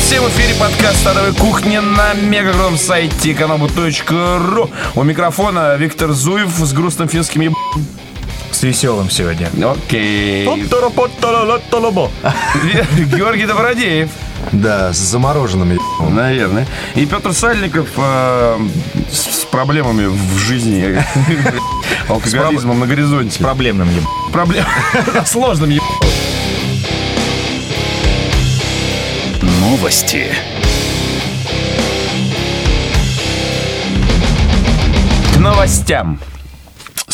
всем в эфире подкаст «Стадовой кухни» на мегагром сайте канобу.ру. У микрофона Виктор Зуев с грустным финским еб... С веселым сегодня. Окей. Георгий Добродеев. Да, с замороженным ебаном. Наверное. И Петр Сальников э, с, с проблемами в жизни. Алкоголизмом на горизонте. Проблемным еб... Проблем. Сложным еб... Новости. К новостям.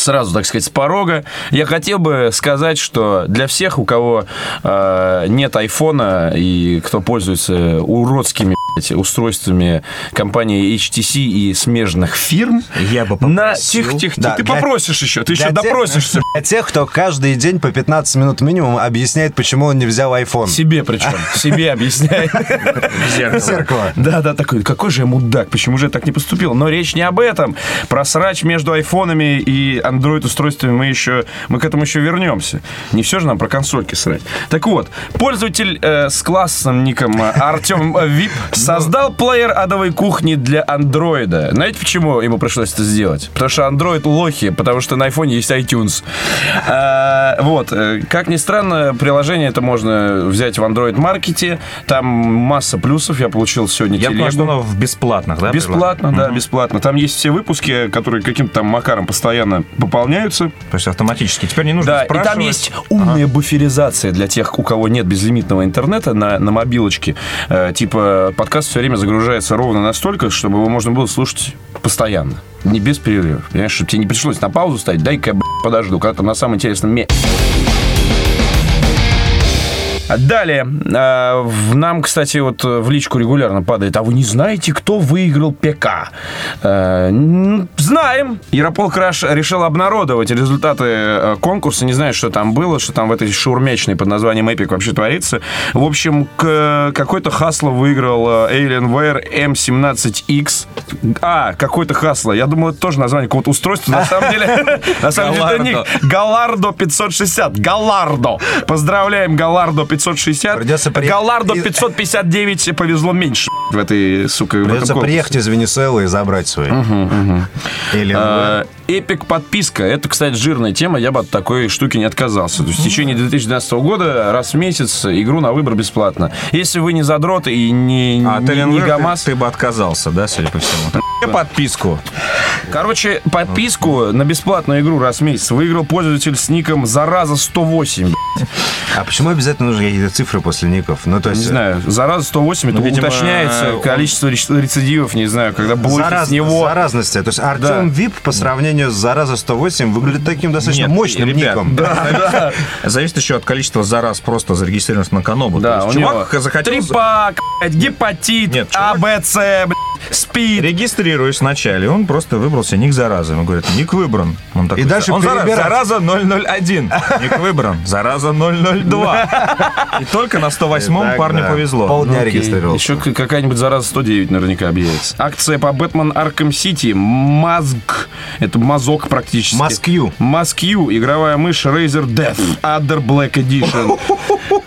Сразу, так сказать, с порога. Я хотел бы сказать, что для всех, у кого э, нет айфона и кто пользуется уродскими устройствами компании HTC и смежных фирм, Я бы на попросил. тихо, тихо, Да, ты для- попросишь еще, ты еще тех- допросишься. Для тех, кто каждый день по 15 минут минимум объясняет, почему он не взял iPhone. Себе причем, себе объясняй. Зеркало. Да, да, такой, какой же я мудак, почему же я так не поступил? Но речь не об этом. Про срач между айфонами и Android-устройствами мы еще, мы к этому еще вернемся. Не все же нам про консольки срать. Так вот, пользователь э, с классным ником э, Артем Вип создал плеер адовой кухни для андроида. Знаете, почему ему пришлось это сделать? Потому что Android лохи, потому что на айфоне есть iTunes. Э, вот, э, как ни странно, приложение это можно взять в Android-маркете. Там масса плюсов. Я получил сегодня Я понимаю, что телегу. оно в бесплатных, да? Бесплатно, да, бесплатно. Там есть все выпуски, которые каким-то там макаром постоянно пополняются. То есть автоматически. Теперь не нужно Да, и спрашивать. там есть умная буферизация для тех, у кого нет безлимитного интернета на, на мобилочке. Э, типа подкаст все время загружается ровно настолько, чтобы его можно было слушать постоянно. Не без перерывов. Понимаешь, чтобы тебе не пришлось на паузу ставить. Дай-ка я подожду, когда там на самом интересном месте. Далее, в нам, кстати, вот э, в личку регулярно падает, а вы не знаете, кто выиграл ПК? Э, Знаем. Яропол Краш решил обнародовать результаты э, конкурса. Не знаю, что там было, что там в этой шаурмечной под названием Epic вообще творится. В общем, какой-то Хасло выиграл Alienware M17X. А, какой-то Хасло. Я думал, это тоже название какого-то устройства. На самом деле, на самом деле, это ник. Галардо 560. Галардо. Поздравляем, Галардо 560. Придется приехать- Галардо и- 559 повезло меньше в этой, сука, в Придется конкурсе. приехать из Венесуэлы и забрать свои. Или А, Эпик подписка. Это, кстати, жирная тема. Я бы от такой штуки не отказался. То есть в течение 2012 года раз в месяц игру на выбор бесплатно. Если вы не задрот и не, А не, не Alienware ты- ты бы отказался, да, судя по всему? Подписку. Короче, подписку на бесплатную игру раз в месяц выиграл пользователь с ником Зараза108. А почему обязательно нужны какие-то цифры после ников? Ну, то Не есть... знаю, Зараза108, это Ну, видимо, уточняется он- количество реч- рецидивов, не знаю, когда блоки Зараз- с него... Заразности. То есть Артем Вип по сравнению с Зараза 108 выглядит таким достаточно Нет, мощным ребят, ником. Да, Зависит еще от количества зараз просто зарегистрированных на Канобу. да, у есть него чувак захотел... трипак, гепатит, Нет, А, чувак- Б, С, блядь, спид. Регистрируюсь вначале, он просто выбрал себе ник заразы. Ему говорят, ник выбран. Он такой, И дальше он зара- перебирать. зараза 001. Ник выбран. Зараза 002. И только на 108-м Так, парню да. повезло. Полдня Окей. регистрировался. Еще какая-нибудь зараза 109 наверняка объявится. Акция по Бэтмен Арком Сити. Мазг. Это мазок практически. Маскью. Маскью. Игровая мышь Razer Death. Other Black Edition.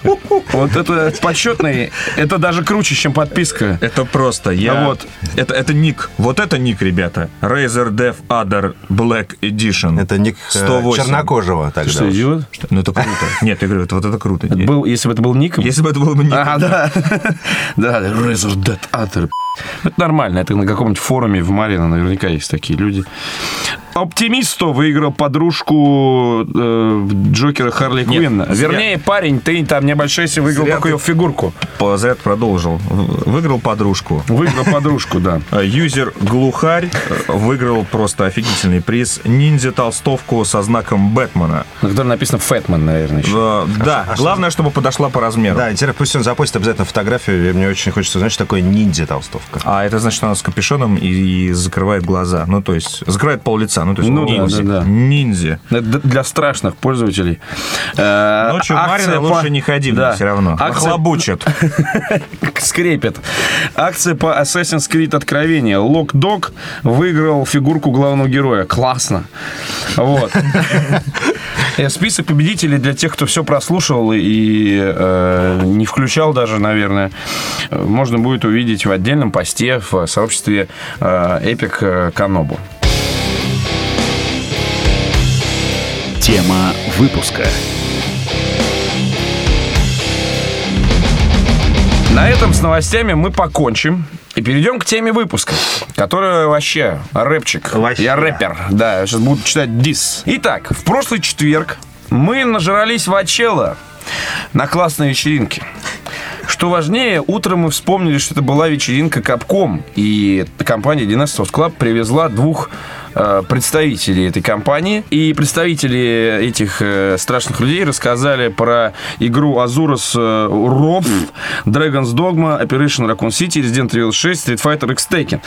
Вот это почетный. Это даже круче, чем подписка. Это просто, я... А вот. Это, это ник. Вот это ник, ребята. Razer Dev Other Black Edition. Это ник э, 108. чернокожего тогда. Что, идиот? Ну это круто. Нет, я говорю, это, вот это круто. Это был, если бы это был ником. Если бы это был бы ник. А, да. Да, Razer Dead Other. Это нормально. Это на каком-нибудь форуме в Марина наверняка есть такие люди. Оптимисто выиграл подружку э, Джокера Харли Нет, Квинна. зря. Вернее, парень, ты там не обольщайся, выиграл Зря такую ты- фигурку. По- продолжил. Выиграл подружку. Выиграл подружку, да. А, Юзер Глухарь э, выиграл просто офигительный приз ниндзя толстовку со знаком Бэтмена. На которой написано Фэтман, наверное, еще. Э, Да, главное, чтобы подошла по размеру. Да, интересно, пусть он запостит обязательно фотографию. Мне очень хочется узнать, что такое ниндзя толстовка. А это значит, что она с капюшоном и, и закрывает глаза. Ну, то есть, закрывает пол лица. Ну, то есть, Ну да, ниндзя. да, да. Ниндзя. Это для страшных пользователей. Э, Ночью в Марина по- лучше не ходи, Да. все равно. Акция- Нахлобучат. скрепит. Акция по Assassin's Creed Откровение. Лок Дог выиграл фигурку главного героя. Классно. Вот. Э, Список победителей для тех, кто все прослушал и э, не включал даже, наверное, э, можно будет увидеть в отдельном посте в сообществе э, Epic э, Канобу. Тема выпуска. На этом с новостями мы покончим. И перейдем к теме выпуска, которая вообще рэпчик. Вообще. Я рэпер. Да, я сейчас буду читать дис. Итак, в прошлый четверг мы нажрались в Ачелло на классной вечеринке. Что важнее, утром мы вспомнили, что это была вечеринка Капком, и компания Soft Club привезла двух э, представителей этой компании. И представители этих э, страшных людей рассказали про игру Azurus э, Rob, Dragon's Dogma, Operation Raccoon City, Resident Evil 6, Street Fighter X Tekken.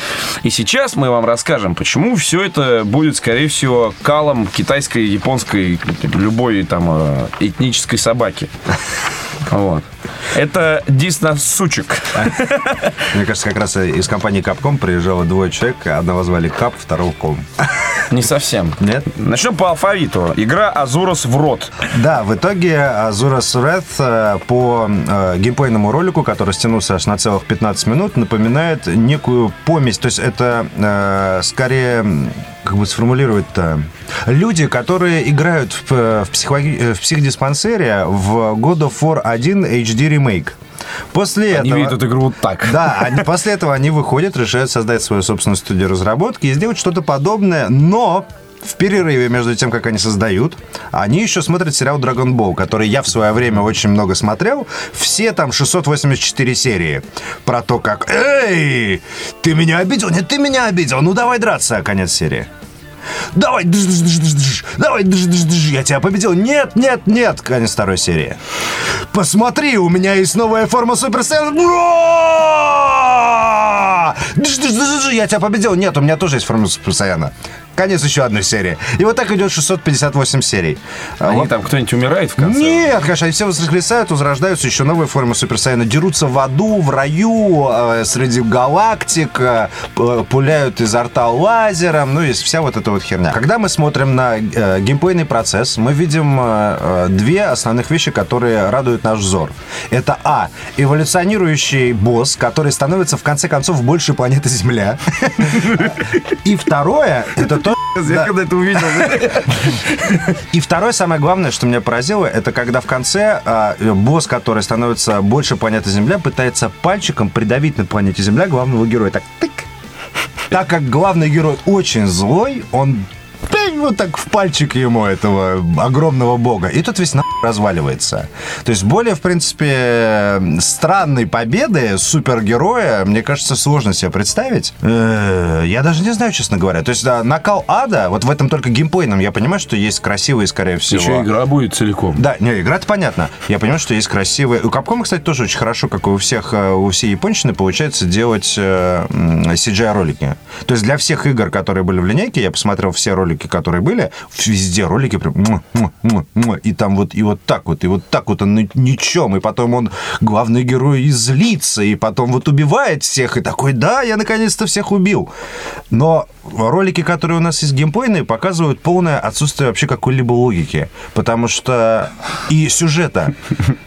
И сейчас мы вам расскажем, почему все это будет, скорее всего, калом китайской, японской, любой там э, этнической собаки. Вот. Это дис на сучек. Мне кажется, как раз из компании Capcom приезжало двое человек. Одного звали Кап, второго Ком. Не совсем. Нет? Начнем по алфавиту. Игра Азурос в рот. Да, в итоге Azura's Wrath э, по э, геймплейному ролику, который стянулся аж на целых 15 минут, напоминает некую помесь. То есть это э, скорее, как бы сформулировать-то, люди, которые играют в, в, психологи- в психдиспансере в God of War 1 HD ремейк. После Они этого... видят эту игру вот так. Да, они, после этого они выходят, решают создать свою собственную студию разработки и сделать что-то подобное, но в перерыве между тем, как они создают, они еще смотрят сериал Dragon Ball, который я в свое время очень много смотрел. Все там 684 серии. Про то, как «Эй, ты меня обидел? Нет, ты меня обидел. Ну, давай драться». Конец серии. Давай, дж, дж, дж, дж, дж. давай, дж, дж, дж, я тебя победил. Нет, нет, нет. Конец второй серии. Посмотри, у меня есть новая форма Супер Я тебя победил. Нет, у меня тоже есть Супер Саяна. Конец еще одной серии. И вот так идет 658 серий. А Они вот- там кто-нибудь умирает в конце? нет, конечно, они все воскресают, возрождаются, еще новые формы Супер Саяна, дерутся в аду, в раю, э, среди галактик, э, пуляют изо рта лазером, ну и вся вот эта вот херня. Когда мы смотрим на э, геймплейный процесс, мы видим э, две основных вещи, которые радуют наш взор. Это А. Эволюционирующий босс, который становится в конце концов больше планеты Земля. И второе, это то, Я Да. когда это увидел, и второе, самое главное, что меня поразило, это когда в конце а, босс, который становится больше планеты Земля, пытается пальчиком придавить на планете Земля главного героя. Так, тык. Так как главный герой очень злой, он вот так в пальчик ему этого огромного бога. И тут весь на разваливается. То есть более, в принципе, странной победы супергероя, мне кажется, сложно себе представить. Э, Я даже не знаю, честно говоря. То есть да, накал ада, вот в этом только геймплейном, я понимаю, что есть красивые, скорее всего. еще игра будет целиком. Да, не, игра-то понятно. Я понимаю, что есть красивые... У Capcom, кстати, тоже очень хорошо, как и у всех, э, у всей японщины, получается делать э, CGI-ролики. То есть для всех игр, которые были в линейке, я посмотрел все ролики, которые были, везде ролики прям... И там вот, и вот так вот, и вот так вот он ни- ничем, и потом он, главный герой, и злится, и потом вот убивает всех, и такой, да, я наконец-то всех убил. Но ролики, которые у нас есть геймплейные, показывают полное отсутствие вообще какой-либо логики. Потому что и сюжета.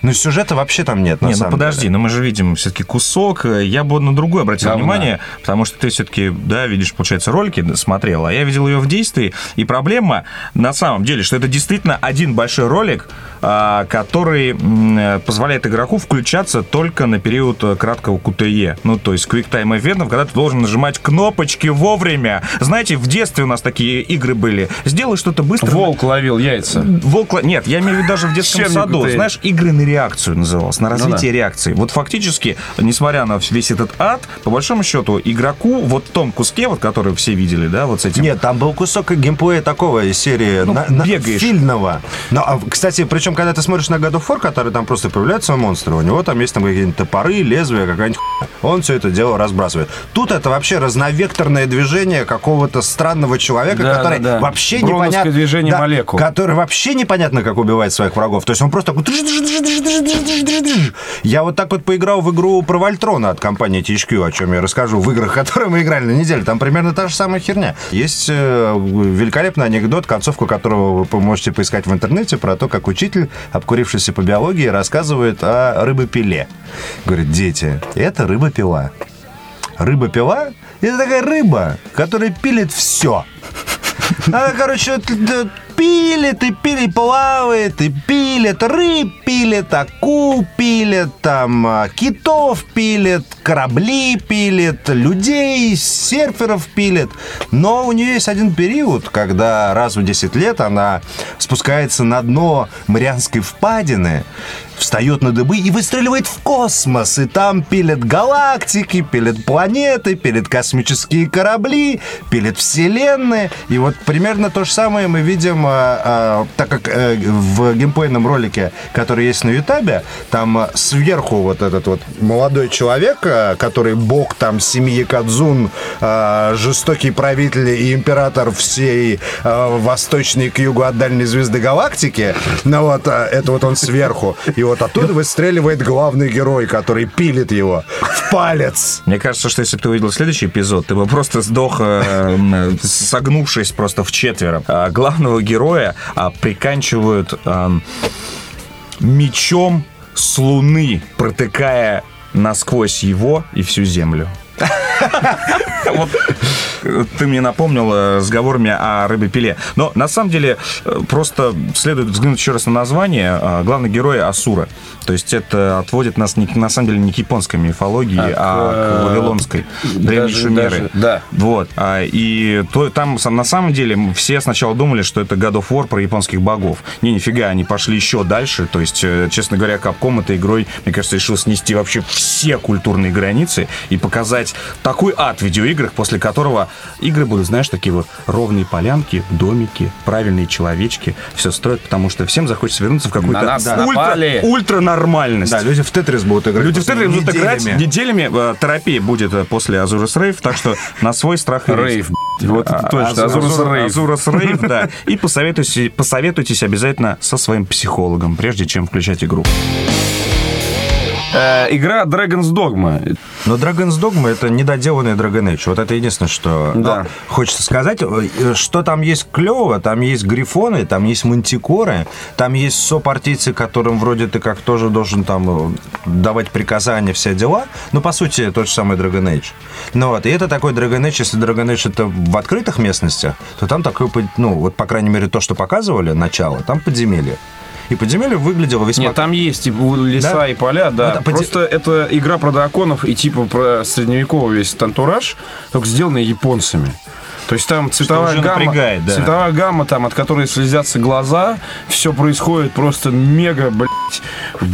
Ну, сюжета вообще там нет, на Не, ну самом подожди, деле. но мы же видим все-таки кусок. Я бы на другой обратил Говна. внимание, потому что ты все-таки, да, видишь, получается, ролики смотрел, а я видел ее в действии. И проблема на самом деле, что это действительно один большой ролик, а, который позволяет игроку включаться только на период э, краткого QTE. Ну, то есть Quick Time Event, когда ты должен нажимать кнопочки вовремя. Знаете, в детстве у нас такие игры были. Сделай что-то быстро. Волк ловил яйца. Волк... Нет, я имею в виду даже в детском Чем саду. QTE? Знаешь, игры на реакцию называлось, на развитие да. реакции. Вот фактически, несмотря на весь этот ад, по большому счету, игроку вот в том куске, вот который все видели, да, вот с этим... Нет, там был кусок геймплея такого из серии Ну, на- на- бегаешь. фильмного. Но, а, кстати, причем, когда ты смотришь на God of War, который там просто появляются монстры, у него там есть там какие-нибудь топоры, лезвия, какая-нибудь хуйня. Он все это дело разбрасывает. Тут это вообще разновекторное движение какого-то странного человека, Да, который да, да. вообще непонятно... движение молекул. Который вообще непонятно, как убивает своих врагов. То есть он просто такой... Я вот так вот поиграл в игру про Вольтрона от компании THQ, о чем я расскажу в играх, которые мы играли на неделе. Там примерно та же самая херня. Есть э, великолепный анекдот, концовку которого вы можете поискать в интернете, про то, как учитель, обкурившийся по биологии, рассказывает о рыбопиле. Говорит, дети, это рыба-пила. Рыба-пила – это такая рыба, которая пилит все. Она, короче, пилит и пилит, плавает и пилит, рыб пилит, акул пилит, там, а, китов пилит, корабли пилит, людей, серферов пилит. Но у нее есть один период, когда раз в 10 лет она спускается на дно Марианской впадины, встает на дыбы и выстреливает в космос. И там пилят галактики, пилят планеты, пилят космические корабли, пилят вселенные. И вот примерно то же самое мы видим, а, а, так как э, в геймплейном ролике, который есть на Ютабе, там а, сверху вот этот вот молодой человек, а, который бог там семьи Кадзун, а, жестокий правитель и император всей а, восточной к югу от дальней звезды галактики, ну вот, а, это вот он сверху. И вот оттуда выстреливает главный герой, который пилит его в палец. Мне кажется, что если бы ты увидел следующий эпизод, ты бы просто сдох, э, м, согнувшись просто в четверо. А главного героя а, приканчивают мечом с луны, протыкая насквозь его и всю землю. ты мне напомнил разговорами о рыбе-пиле. Но на самом деле э, просто следует взглянуть еще раз на название. А, Главный герой Асура. То есть это отводит нас не, на самом деле не к японской мифологии, А а к э, вавилонской, древней шумеры. да. Вот. А, И то, там на самом деле все сначала думали, что это God of War про японских богов. Не, нифига, они пошли еще дальше. То есть, э, честно говоря, Capcom этой игрой, мне кажется, решил снести вообще все культурные границы и показать такой ад в видеоиграх, после которого игры будут, знаешь, такие вот ровные полянки, домики, правильные человечки, все строят, потому что всем захочется вернуться в какую-то На нас ультра, напали. ультранормальность. Да, люди в Тетрис будут играть. Люди в Тетрис будут играть неделями. Э, Терапия будет э, после Азурус Рейв, так что на свой страх и. Рейв, вот это А, точно, Азур- Азурус Азур- Рейв. Азурус Рейв, да. И посоветуйтесь, посоветуйтесь обязательно со своим психологом, прежде чем включать игру. Э, Игра Dragon's Dogma. Но Dragon's Dogma это недоделанный Dragon Age. Вот это единственное, что Да. ну, хочется сказать. Э, Что там есть клево, там есть грифоны, там есть мантикоры, там есть сопартийцы, которым вроде ты как тоже должен там э, давать приказания, все дела. Ну, по сути, тот же самый Dragon Age. Ну вот, и это такой Dragon Age, если Dragon Age это в открытых местностях, то там такой, ну, вот, по крайней мере, то, что показывали, начало, там подземелье. И подземелье выглядело весьма... Нет, там есть и леса, Да? и поля, да. Ну, да, поди- Просто это игра про драконов и типа про средневековый весь антураж, только сделанный японцами. То есть там цветовая гамма, да. цветовая гамма, там, от которой слезятся глаза, все происходит просто мега, блядь,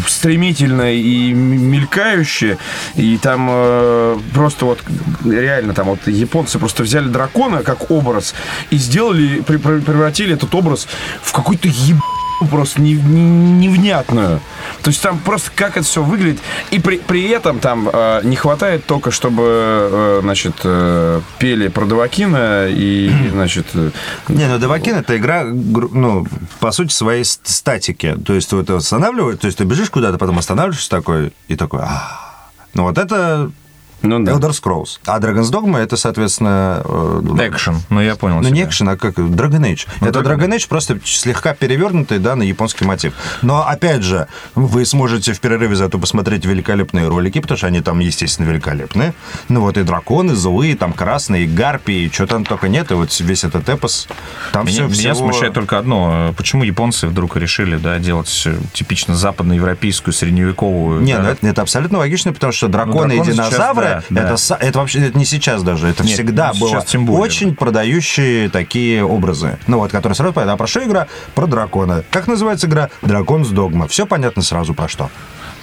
стремительно и мелькающе. И там э, просто вот реально там вот японцы просто взяли дракона как образ и сделали, превратили этот образ в какой-то еб просто не- не- невнятную. То есть там просто как это все выглядит. И при, при этом там э, не хватает только, чтобы, э, значит, э, пели про Давакина и, значит... э, Не, ну Девакин это игра, ну, по сути, своей ст- статики. То есть вот останавливает, то есть ты бежишь куда-то, потом останавливаешься такой, и такой, «А». Ну вот это Ну да. Elder Scrolls. А Dragon's Dogma это, соответственно... Экшен. Ну, я понял. Ну, не тебя. экшен, а как Dragon Age. это Dragon Dragon Age просто слегка перевернутый, да, на японский мотив. Но, опять же, вы сможете в перерыве зато посмотреть великолепные ролики, потому что они там, естественно, великолепные. Ну, вот и драконы, злые, там красные, гарпии, что там только нет, и вот весь этот эпос. Там Меня, все, меня смущает только одно. Почему японцы вдруг решили да, делать э, типично западноевропейскую, средневековую... Не, да, ну это, это абсолютно логично, потому что драконы, драконы и сейчас, динозавры, да, да. Это, са- это вообще это не сейчас даже, это Нет, всегда ну, было тем более. очень продающие такие образы. Ну вот, которые сразу понятно. А про что игра? Про дракона. Как называется игра? Дракон с догма. Все понятно сразу про что.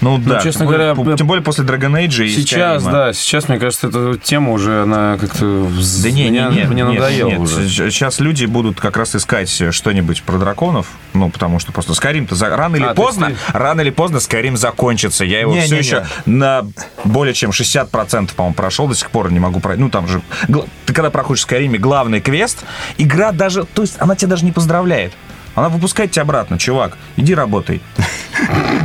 Ну да, честно тем, более, говоря, тем более после Dragon Age и Сейчас, Skyrim'а. да, сейчас, мне кажется, эта тема уже, она как-то... Да не, не, мне, не, мне нет, надоело нет. уже. Сейчас люди будут как раз искать что-нибудь про драконов, ну, потому что просто Skyrim-то за- рано или А, поздно, есть рано или поздно Skyrim закончится. Я его Не, все не, еще на более чем 60%, по-моему, прошел, до сих пор не могу пройти. Ну, там же, ты когда проходишь в Skyrim главный квест, игра даже, то есть она тебя даже не поздравляет. Она выпускает тебя обратно, чувак, иди работай.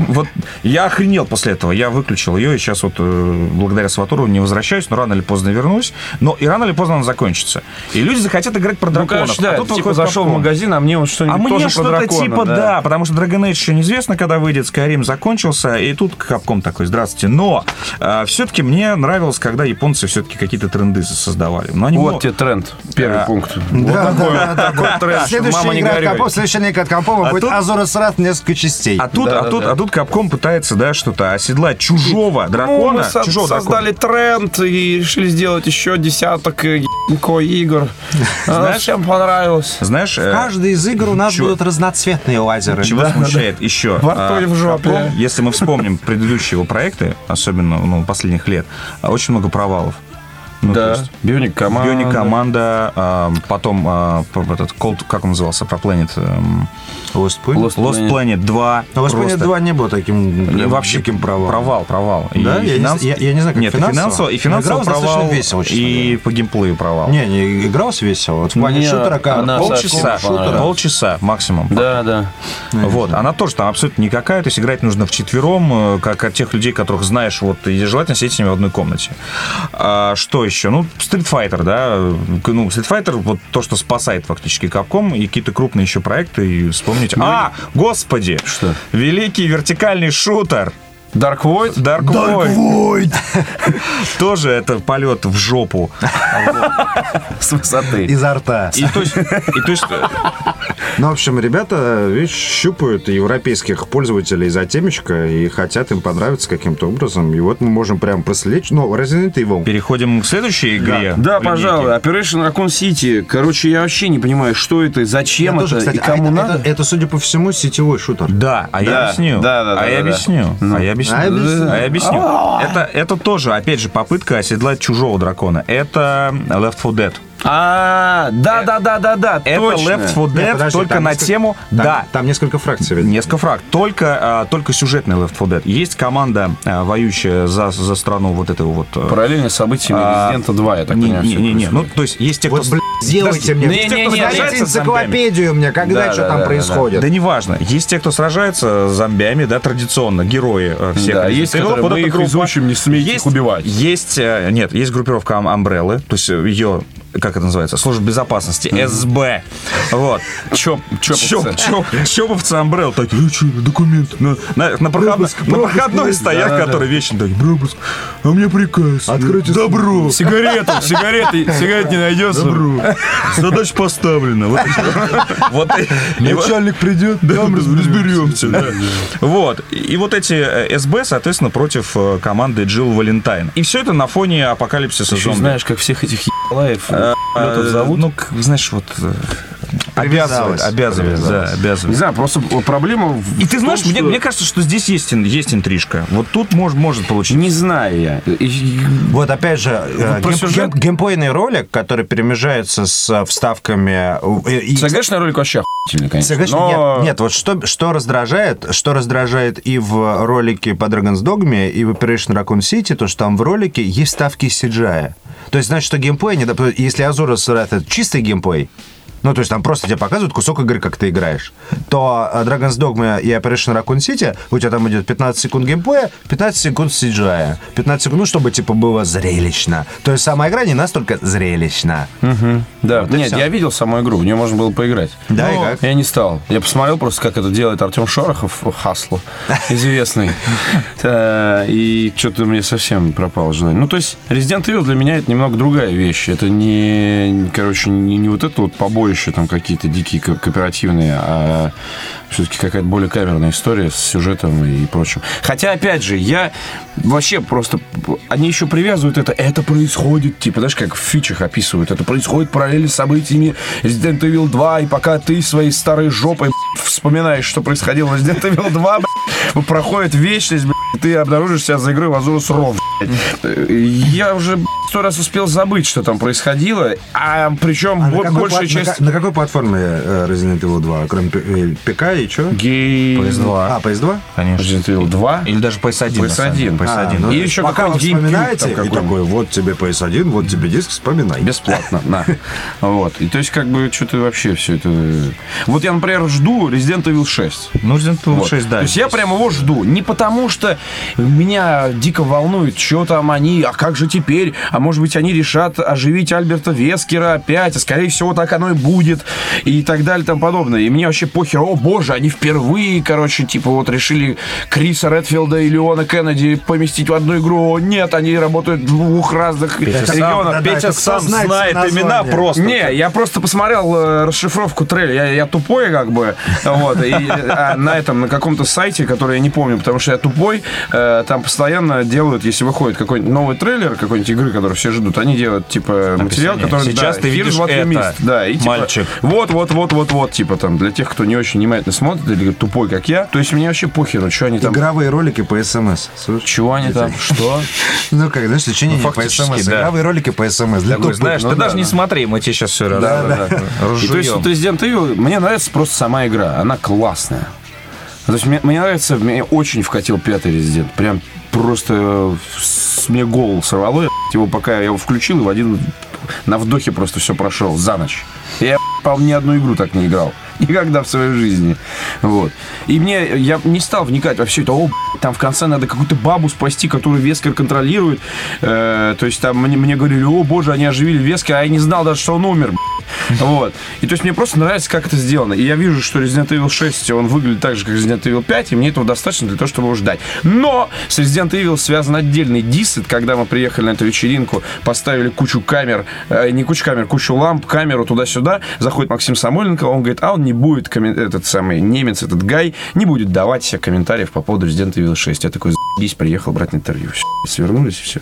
Вот я охренел после этого. Я выключил ее, и сейчас вот э, благодаря Сватуру не возвращаюсь, но рано или поздно вернусь. Но и рано или поздно она закончится. И люди захотят играть про Ну, драконов. конечно, да. а тут типа зашел в магазин, а мне вот что-нибудь А мне тоже про что-то дракона, типа да. потому что Dragon Age еще неизвестно, когда выйдет, Skyrim закончился, и тут Capcom такой, здравствуйте. Но все-таки мне нравилось, когда японцы все-таки какие-то тренды создавали. Но они Вот мно- тебе тренд. Первый Да. пункт. Да, вот такой, да, да, такой да. трэш. Следующая Мама, не игра от. Capcom, следующая линейка от Capcom А будет тут- Азорас Рат несколько частей. А тут, Да, а, да, тут, да. а тут Capcom пытается, да, что-то оседлать чужого Ну, дракона. мы со- чужого создали тренд и решили сделать еще десяток э, игр. Знаешь, всем понравилось. дракона. Знаешь, э, Каждой из игр у нас будут разноцветные лазеры. Чего смущает еще? Во и в жопе. Если мы вспомним предыдущие его проекты, особенно ну, последних лет, а, очень много провалов. Ну, то Да. есть Бионик команда. Бионик команда, а, потом а, этот Cold, как он назывался, про Planet, Lost Point? Lost Lost Planet. Planet 2. Но Lost Planet просто. 2 не был таким прям Вообще диким провалом. Провал, провал. Да? Я не- я- я не знаю, как Нет, и финансово. финансово, и финансово игралось достаточно провал, весело, честно и говоря. по геймплею провал. Не, не игрался весело. Вот в плане Не, шутера как она полчаса, понравилась. полчаса максимум. Да, да. Вот, она тоже там абсолютно никакая, то есть играть нужно вчетвером, э, как от тех людей, которых знаешь, вот, и желательно сидеть с ними в одной комнате. А, что еще? Ну, Street Fighter, да, ну, Street Fighter, вот то, что спасает фактически Capcom, и какие-то крупные еще проекты, и вспомнить. А, господи! Что? Великий вертикальный шутер! Dark Void? Dark, Void. Тоже это полет в жопу. С высоты. изо рта. И то есть, Ну, в общем, ребята, видишь, щупают европейских пользователей за темечко и хотят им понравиться каким-то образом. И вот мы можем прям проследить. Ну, Resident Evil. переходим к следующей игре. Да, линейке. пожалуй. Operation Raccoon City. Короче, я вообще не понимаю, что это, зачем Я это тоже, кстати, и кому а это, надо. Это, это, судя по всему, сетевой шутер. Да, а я Да, объясню. да, да, а да, я да, да. объясню. А я объясню. А я объясню. А я объясню. Это, это тоже, опять же, попытка оседлать чужого дракона. Это Left 4 Dead. А, да, да, да, да, да, Это точно. Left 4 Нет, Dead подожди, только на несколько- тему... Там, да, Там несколько фракций. ведь. Несколько фраг. Только, а, только сюжетный Left 4 Dead. Есть команда, а, воюющая за, за страну вот этого вот... э, Параллельно с событиями а, Resident 2, я так не, понимаю. не, не, не. Ну, то есть есть те, кто... Сделайте мне. Не, Есть те, не, кто не, сражается дайте энциклопедию мне, когда Да, что да, там да, да, происходит. Да неважно. Есть те, кто сражается с зомбями, да, традиционно, герои э, всех. Да, есть, которые Вот мы их изучим, не смейте их убивать. Есть, э, нет, есть группировка Umbrella, то есть э, ее, как это называется, служба безопасности, СБ. Вот. Чоп, чоповцы. Чоп, чоп, чоповцы Umbrella такие, ну что, документ. На, на, на, проход- на проходной стоят, да, да. которые вечно такие, пропуск, а меня приказ. Откройте Добро. Сигарету, сигареты, сигарет не найдется. Задача поставлена. Вот, Начальник придет, там разберемся. да. Вот. И вот эти э, СБ, соответственно, против э, команды Джилл Валентайн. И все это на фоне апокалипсиса зомби. знаешь, как всех этих ебалаев Э, зовут? Ну, знаешь, вот... э, Обязывает, обязывает, да, Привязалась. Не обязывает. знаю, просто проблема в И ты знаешь, том, мне, что- мне кажется, что здесь есть, есть интрижка. Вот тут может, может получиться. Не знаю я. Вот опять же, э, гейм- сюжет? гейм- геймплейный ролик, который перемежается с э, вставками... э, и- CG шный ролик вообще охуительный, конечно. Согласен? но- Нет, нет, вот что, что раздражает, что раздражает и в ролике по Dragon's Dogma, и в Operation Raccoon City, то, что там в ролике есть вставки CGI. То есть, значит, что геймплей, не доп- если Azura's Wrath это чистый геймплей, ну, то есть там просто тебе показывают кусок игры, как ты играешь, то э, Dragon's Dogma и Operation Raccoon City, у тебя там идет 15 секунд геймплея, 15 секунд CGI. 15 секунд, ну, чтобы, типа, было зрелищно. То есть сама игра не настолько зрелищна. Да, и нет, я видел саму игру, в нее можно было поиграть. Да, и Но как? Я не стал. Я посмотрел просто, как это делает Артем Шорохов, Хасло, известный. Э, И что-то мне совсем пропало желание. Ну, то есть, Resident Evil для меня это немного другая вещь. Это не, короче, не, не вот это вот побоище там какие-то дикие ко- кооперативные, а все-таки какая-то более камерная история с сюжетом и прочим. Хотя, опять же, я вообще просто... Они еще привязывают это, это происходит, типа, знаешь, как в фичах описывают, это происходит параллельно с событиями Resident Evil 2, и пока ты своей старой жопой вспоминаешь, что происходило в Resident Evil 2, б***ь, проходит вечность, ты обнаружишь себя за игрой в Азурус Ров. Я уже сто раз успел забыть, что там происходило, а причем А на бо- большая плат- на часть... ка- На какой платформе э, Resident Evil 2? Кроме П- э, ПК и что? Гей... PS2. А, PS2? Конечно. Resident Evil 2. Или даже PS1. на самом деле. PS1. PS1. А, ну, И еще пока вы вспоминаете, там и такой, вот тебе PS1, вот тебе диск, вспоминай. Бесплатно, да. Вот. И то есть, как бы, что-то вообще все это... Вот я, например, жду Resident Evil 6. Ну, Resident Evil Вот. 6, да. То есть я прям его жду. Не потому что меня дико волнует, что там они, а как же теперь, а может быть они решат оживить Альберта Вескера опять, а скорее всего так оно и будет, и так далее и тому подобное. И мне вообще похер, о боже, они впервые, короче, типа вот решили Криса Редфилда и Леона Кеннеди поместить в одну игру. О, Нет, они работают в двух разных регионах. да-да, Петя это кто сам знает знает название? имена просто. Не, я просто посмотрел э, расшифровку трейлера. Я, я тупой, как бы. Вот. И, а на этом, на каком-то сайте, который я не помню, потому что я тупой, э, там постоянно делают, если выходит какой-нибудь новый трейлер какой-нибудь игры, которую все ждут, они делают, типа, материал, Описание. который... Сейчас да, ты видишь это, missed. Да, и, типа, мальчик. Вот, вот, вот, вот, вот, типа, там, для тех, кто не очень внимательно смотрит или тупой, как я, то есть мне вообще похеру, что они там... Игровые ролики по СМС. Слушай. Чего они там? Что? Ну, как, знаешь, сочинение Ну, по фактически, СМС. Игровые ролики по СМС. Для тупых. знаешь, Ну ты да, даже не смотри, мы тебе сейчас все Да, да, да. И то есть вот Resident Evil, мне нравится просто сама игра, она классная. То есть мне, мне нравится, мне очень вкатил пятый Resident, прям просто с- мне голову сорвало, я, его пока я его включил и в один на вдохе просто все прошел за ночь. Я по ни одну игру так не играл. Никогда в своей жизни. Вот. И мне, я не стал вникать во все это. О, там в конце надо какую-то бабу спасти, которую Вескер контролирует. Э, то есть там мне, мне говорили, о боже, они оживили Вескера, а я не знал даже, что он умер. Вот. И то есть мне просто нравится, как это сделано. И я вижу, что Resident Evil 6, он выглядит так же, как Resident Evil 5, и мне этого достаточно для того, чтобы его ждать. Но с Resident Evil связан отдельный диссет, когда мы приехали на эту вечеринку, поставили кучу камер, э, не кучу камер, кучу ламп, камеру туда-сюда, заходит Максим Самойленко, он говорит, а он не будет, коммен- этот самый немец, этот Гай, не будет давать себе комментариев по поводу Resident Evil 6. Я такой, заебись, приехал брать интервью. Всё, Свернулись и все.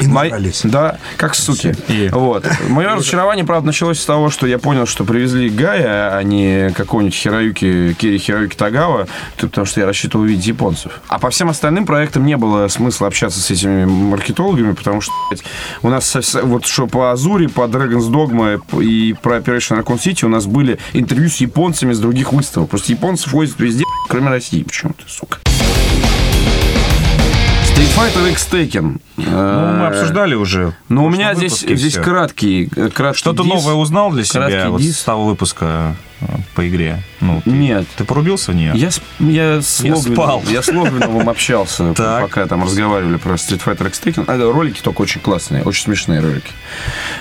И набрались. Да, как суки. И- Вот. Мое разочарование, правда, началось с того, что я понял, что привезли Гая, а не какого-нибудь Хироюки, Кири Хироюки Тагава, потому что я рассчитывал увидеть японцев. А по всем остальным проектам не было смысла общаться с этими маркетологами, потому что блядь, у нас вот что по Азуре, по Dragon's Dogma и про Operation Raccoon City у нас были интервью с японцами с других выставок. Просто японцев возят везде, кроме России почему-то, сука. Street Fighter X Tekken. Ну, мы обсуждали уже. Но у меня здесь, здесь краткий, э, краткий Что-то новое узнал для себя вот с того выпуска э, по игре? Ну, ты, Нет. Ты порубился в нее? Я, я, с Я Логвиновым- спал. я с Логвиновым общался, пока там разговаривали про Street Fighter X Tekken. А, ролики только очень классные, очень смешные ролики.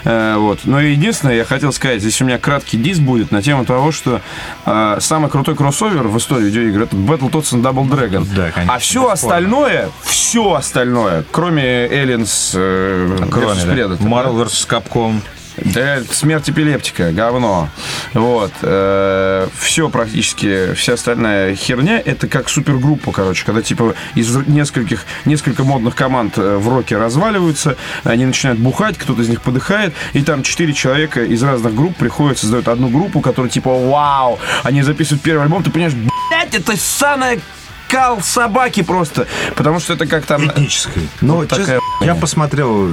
Э, вот. Но единственное, я хотел сказать, здесь у меня краткий диск будет на тему того, что э, самый крутой кроссовер в истории видеоигр это Battletoads and Double Dragon. Да, конечно, А все остальное, все остальное, кроме Aliens, э, Кроме, Marvel vs. Capcom. Да, смерть эпилептика, говно. Вот. все практически, вся остальная херня, это как супергруппа, короче, когда типа из нескольких, несколько модных команд э, в роке разваливаются, они начинают бухать, кто-то из них подыхает, и там четыре человека из разных групп приходят, создают одну группу, которая типа, вау, они записывают первый альбом, ты понимаешь, блядь, это самая кал собаки просто, потому что это как там... Этнической. Ну, Вот такая я посмотрел,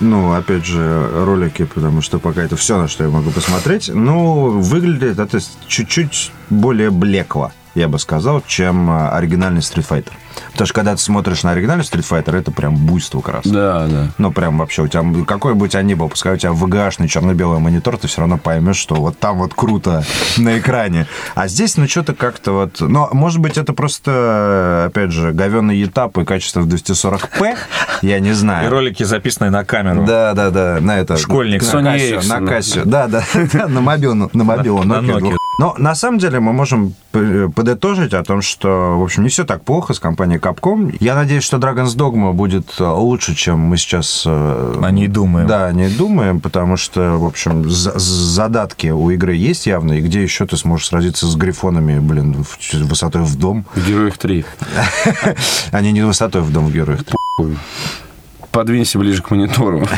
ну, опять же, ролики, потому что пока это все, на что я могу посмотреть. Ну, выглядит это чуть-чуть более блекло, я бы сказал, чем а, оригинальный Street Fighter. Потому что когда ты смотришь на оригинальный Street Fighter, это прям буйство красное. Да, да. Ну, прям вообще, у тебя, какой бы у тебя ни был, пускай у тебя VGA-шный черно-белый монитор, ты все равно поймешь, что вот там вот круто на экране. А здесь, ну, что-то как-то вот... Ну, может быть, это просто, опять же, говенный этап и качество в 240p, я не И знаю. ролики, записанные на камеру. Да, да, да, на это. Школьник. на Sony Casio, Ericsson, на да. Casio. Да, да, на мобилу, на мобилу, На Nokia Но на самом деле мы можем п- подытожить о том, что, в общем, не все так плохо с компанией Capcom. Я надеюсь, что Dragon's Dogma будет э, лучше, чем мы сейчас... э, О ней думаем. Да, не думаем, потому что, в общем, за- задатки у игры есть явно, и где еще ты сможешь сразиться с грифонами, блин, в- высотой в дом. В Героях 3. Они не высотой в дом в героях. Подвинься ближе к монитору.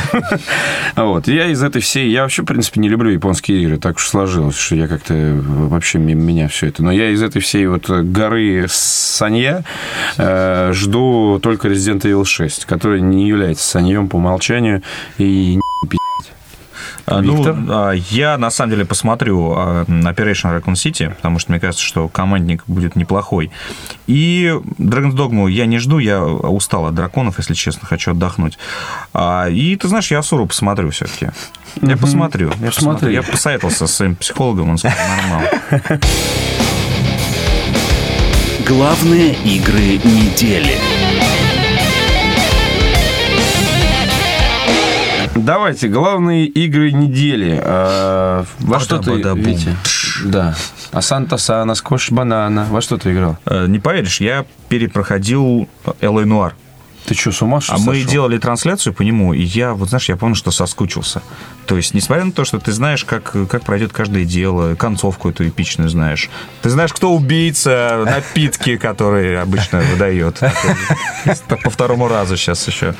Вот. Я из этой всей... Я вообще, в принципе, не люблю японские игры. Так уж сложилось, что я как-то вообще мимо меня все это. Но я из этой всей вот горы Санья э, жду только Resident Evil 6, который не является Саньем по умолчанию и Виктор? Ну, а, я на самом деле посмотрю а, Operation Raccoon City, потому что мне кажется, что командник будет неплохой. И Dragon's Dogma я не жду, я устал от драконов, если честно, хочу отдохнуть. А, И ты знаешь, я Асуру посмотрю все-таки. Я посмотрю. Я посмотрю. Я посоветовался со своим психологом, он сказал, нормально. Главные игры недели. Давайте, главные игры недели. А, Во что ты. Витя? Да. А Санта Сана, Сквош Банана. Во что ты играл? Э, Не поверишь, я перепроходил Элой Нуар. Ты что, с ума что А мы сошел? делали трансляцию по нему, и я, вот знаешь, я помню, что соскучился. То есть, несмотря на то, что ты знаешь, как, как пройдет каждое дело, концовку эту эпичную знаешь. Ты знаешь, кто убийца, напитки, которые обычно выдает. По второму разу сейчас еще.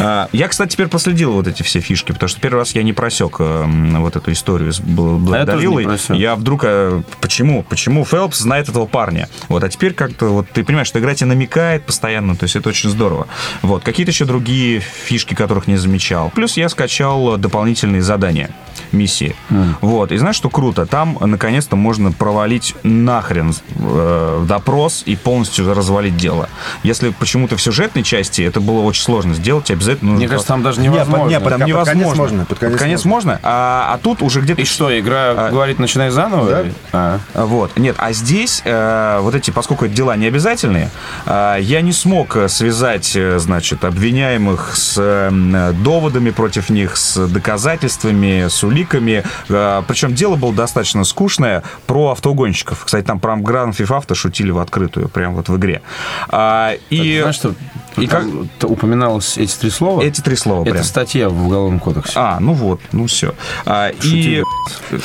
А, Я, кстати, теперь последил вот эти все фишки, потому что первый раз я не просек эм, вот эту историю с Бл- Блэк я тоже не Далилой. просек. Я вдруг... э, Почему? Почему Фелпс знает этого парня? Вот, а теперь как-то вот ты понимаешь, что игра тебе намекает постоянно, то есть это очень здорово. Вот, какие-то еще другие фишки, которых не замечал. Плюс я скачал дополнительные задания, миссии. Вот, и знаешь, что круто? Там, наконец-то, можно провалить нахрен э, допрос и полностью развалить дело. Если почему-то в сюжетной части это было очень сложно сделать, обязательно нужно... Мне кажется, там даже Не, невозможно. под- не, под- Там под невозможно. конец можно, под конец можно. А, а тут уже где-то И что, игра А- говорит, начинай заново? Да. А. Вот, нет, а здесь э, вот эти, поскольку это дела не обязательные, э, я не смог э, связать, э, значит, обвиняемых с э, доводами против них, с доказательствами, с уликами. Э, причем дело было достаточно скучное про автоугонщиков. Кстати, там про Theft Auto шутили в открытую, прям вот в игре. А, и Знаешь, что и как- упоминалось эти три слова? эти три слова Это прям. статья в Уголовном кодексе. А, ну вот, ну все. А, и,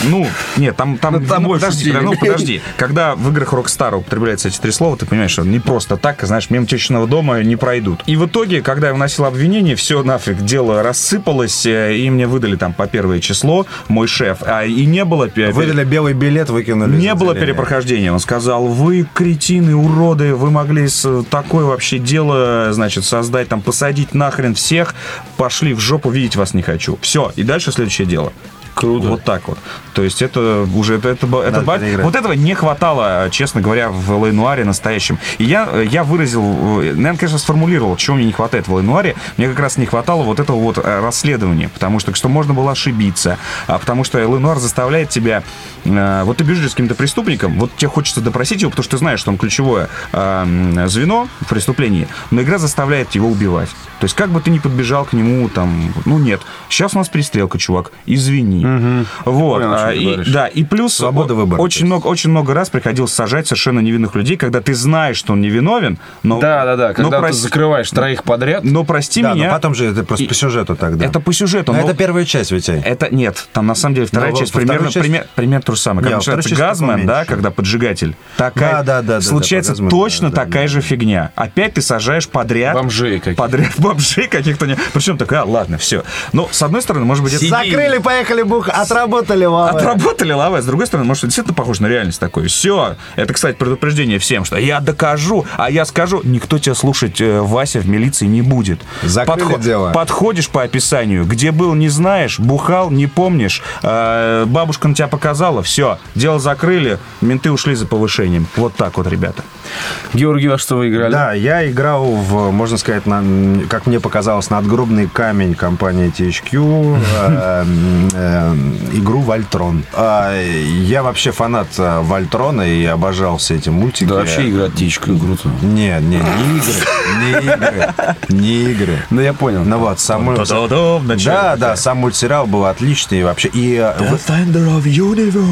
ну, нет, там, там, Ну, там больше подожди, ну, подожди. Когда в играх Rockstar употребляются эти три слова, ты понимаешь, что не просто так, знаешь, мимо течного дома не пройдут. И в итоге, когда я вносил обвинение, все нафиг, дело рассыпалось, э, и мне выдали там по первое число мой шеф. А, и не было... Выдали белый билет, выкинули. не было перепрохождения. Он сказал, вы кретины, уроды, вы могли с- такое вообще дело, значит, создать, там, посадить нахрен всех, пошли в жопу, видеть вас не хочу. Все, и дальше следующее дело. Круто. Вот так вот. То есть это уже это, это, это Надо ба- переиграть. вот этого не хватало, честно говоря, в Лейнуаре настоящем. И я, я выразил, наверное, конечно, сформулировал, чего мне не хватает в Лейнуаре. Мне как раз не хватало вот этого вот э, расследования, потому что, что можно было ошибиться, а потому что Лейнуар заставляет тебя, э, вот ты бежишь с каким-то преступником, вот тебе хочется допросить его, потому что ты знаешь, что он ключевое э, м, звено в преступлении, но игра заставляет его убивать. То есть как бы ты ни подбежал к нему, там, ну нет, сейчас у нас перестрелка, чувак, извини. Вот. Понял, а, и, говоришь. да, и плюс Свобода выбора, Очень много, очень много раз приходилось сажать совершенно невинных людей, когда ты знаешь, что он невиновен, но... Да, да, да. Когда но, ты прос- закрываешь троих подряд, но прости Да, меня... но потом же это просто И- по сюжету тогда. Это по сюжету, Но но... это первая часть, Витя. Это нет, там на самом деле вторая Ну, часть во второй примерно, части- пример, пример то же самое. Второй начинается газмен, да, когда поджигатель. Такая, Да, да, да, да, Случается да, точно да, такая да. же фигня. Опять ты сажаешь подряд... бомжей каких Подряд бомжей каких-то... Не... Причем такая, а, ладно, все. Но, с одной стороны, может быть. Закрыли, поехали, бух, отработали вам. Отработали лавы, с другой стороны, может, это действительно похоже на реальность такое. Все. Это, кстати, предупреждение всем, что я докажу, а я скажу, никто тебя слушать, э, Вася, в милиции не будет. Закрыли дело. Подходишь по описанию, где был, не знаешь, бухал, не помнишь, э, бабушка на тебя показала, все, дело закрыли, менты ушли за повышением. Вот так вот, ребята. Георгий, во что вы играли? Да, я играл в, можно сказать, на- как мне показалось, надгробный камень компании THQ, э, э, игру Вольтрон. А, Я вообще фанат э, Вольтрона и обожал все эти мультики. Да вообще игра птичка, круто. Не, не, не игры, не игры, не игры. Ну, я понял. Ну вот, сам... Да, да, сам мультсериал был отличный и вообще. И э, в-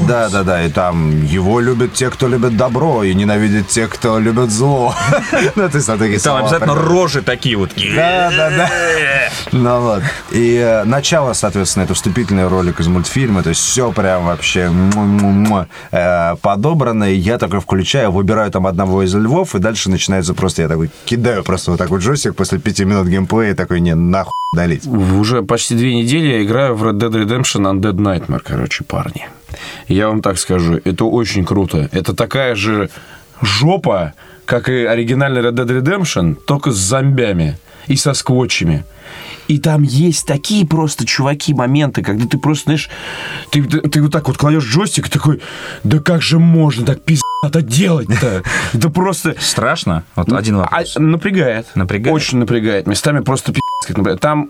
Да, да, да, и там его любят те, кто любит добро, и ненавидят те, кто что любят зло. Ну, то есть, там такие Там обязательно рожи такие вот. Да, да, да. Ну вот. И э, начало, соответственно, это вступительный ролик из мультфильма. То есть все прям вообще э, подобрано. И я такой включаю, выбираю там одного из львов, и дальше начинается просто, я такой кидаю просто вот так вот джойстик после пяти минут геймплея, такой, не, нахуй удалить. Уже почти две недели я играю в Red Dead Redemption Undead Nightmare, короче, парни. Я вам так скажу, это очень круто. Это такая же жопа, как и оригинальный Red Dead Redemption, только с зомбями и со сквотчами. И там есть такие просто, чуваки, моменты, когда ты просто, знаешь, ты, ты, вот так вот кладешь джойстик и такой, да как же можно так пиздато делать-то? Это просто... Страшно? Вот один А, вопрос. напрягает. Напрягает? Очень напрягает. Местами просто пи***. как напрягает. Там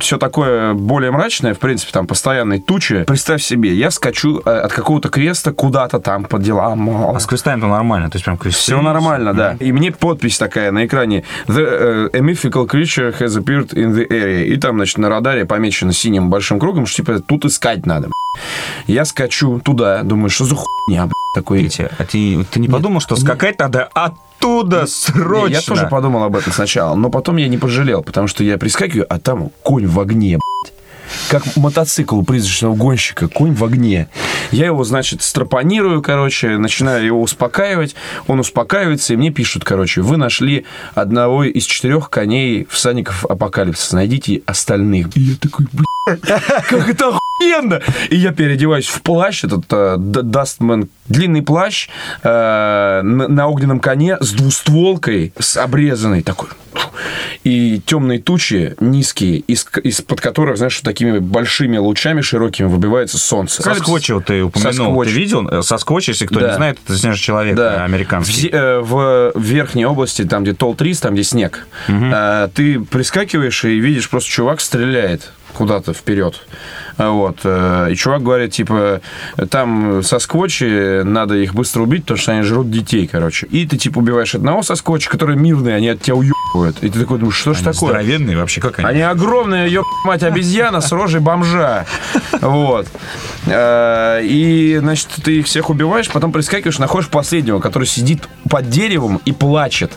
все такое более мрачное, в принципе, там постоянные тучи. Представь себе, я скачу э, от какого-то квеста куда-то там по делам. А с квестами-то нормально, то есть прям квесты Все нормально, да. И мне подпись такая на экране. The, э, a mythical creature has appeared in the area. И там, значит, на радаре помечено синим большим кругом, что типа тут искать надо. Я скачу туда, думаю, что за хуйня, такой. Петя, а ты, ты не подумал, что скакать надо оттуда срочно? Я тоже подумал об этом сначала, но потом я не пожалел, потому что я прискакиваю, а там конь в огне, блядь. Как мотоцикл у призрачного гонщика, конь в огне. Я его, значит, стропонирую, короче, начинаю его успокаивать. Он успокаивается, и мне пишут, короче, вы нашли одного из четырех коней всадников апокалипсиса. Найдите остальных. И я такой, как это охуенно! И я переодеваюсь в плащ, этот э, Д- Дастман, длинный плащ э, на, на огненном коне с двустволкой, с обрезанной такой. И темные тучи низкие, из, из-под которых, знаешь, такими большими лучами широкими выбивается солнце. Соскотча вот ты упомянул. Соскотч. Ты видел? Э, Соскотч, если кто Да. не знает, это снежный человек Да. э, американский. В, э, в верхней области, там, где Толл-Трис, там, где снег, э, ты прискакиваешь и видишь, просто чувак стреляет куда-то вперед. А Вот. э, И чувак говорит, типа, там сосквотчи, надо их быстро убить, потому что они жрут детей, короче. И ты, типа, убиваешь одного сосквотча, который мирный, они от тебя уебывают. И ты такой думаешь, что ж Они такое? Здоровенные вообще, как они? Они огромные, ёб мать, обезьяна с рожей бомжа. Вот. Э, И, значит, ты их всех убиваешь, потом прискакиваешь, находишь последнего, который сидит под деревом и плачет.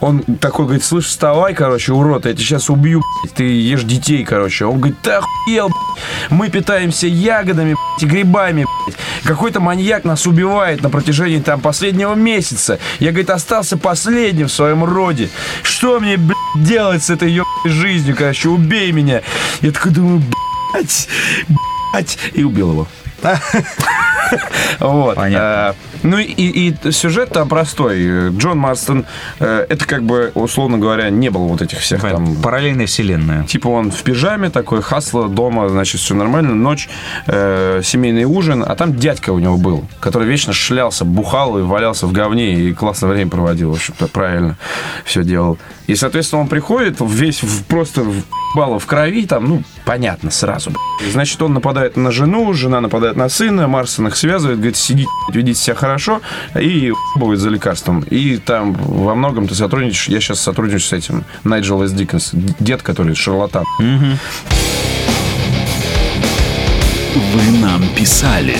Он такой говорит, слышь, вставай, короче, урод, я тебя сейчас убью, ты ешь детей, короче. Он говорит, ты охуел, блядь. мы питаемся ягодами, блядь, и грибами, блядь. Какой-то маньяк нас убивает на протяжении там последнего месяца. Я, говорит, остался последним в своем роде. Что мне, блядь, делать с этой ебаной жизнью, короче, убей меня. Я такой думаю, блядь, блядь, и убил его. Вот. Понятно. Ну и, и сюжет там простой. Джон Марстон, э, это как бы, условно говоря, не было вот этих всех там Параллельная вселенная. Типа он в пижаме такой, хасло дома, значит, все нормально, ночь, э, семейный ужин, а там дядька у него был, который вечно шлялся, бухал и валялся в говне и классное время проводил, в общем-то, правильно все делал. И, соответственно, он приходит весь в- просто в балло в крови, там, ну, понятно сразу. Значит, он нападает на жену, жена нападает на сына, Марсон их связывает, говорит, сидите, ведите себя хорошо, и будет за лекарством. И там во многом ты сотрудничаешь, я сейчас сотрудничаю с этим, Найджел С. Диккенс, дед, который шарлатан. Вы нам писали.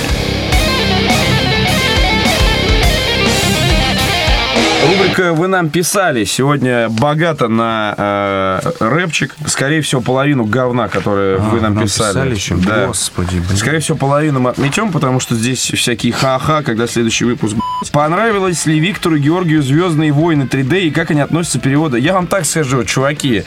«Вы нам писали» сегодня богата на э, рэпчик. Скорее всего, половину говна, которое вы нам, нам писали. писали еще? Да. Господи, блин. Скорее всего, половину мы отметем, потому что здесь всякие ха-ха, когда следующий выпуск. Понравилось ли Виктору Георгию «Звездные войны 3D» и как они относятся к переводу? Я вам так скажу, чуваки.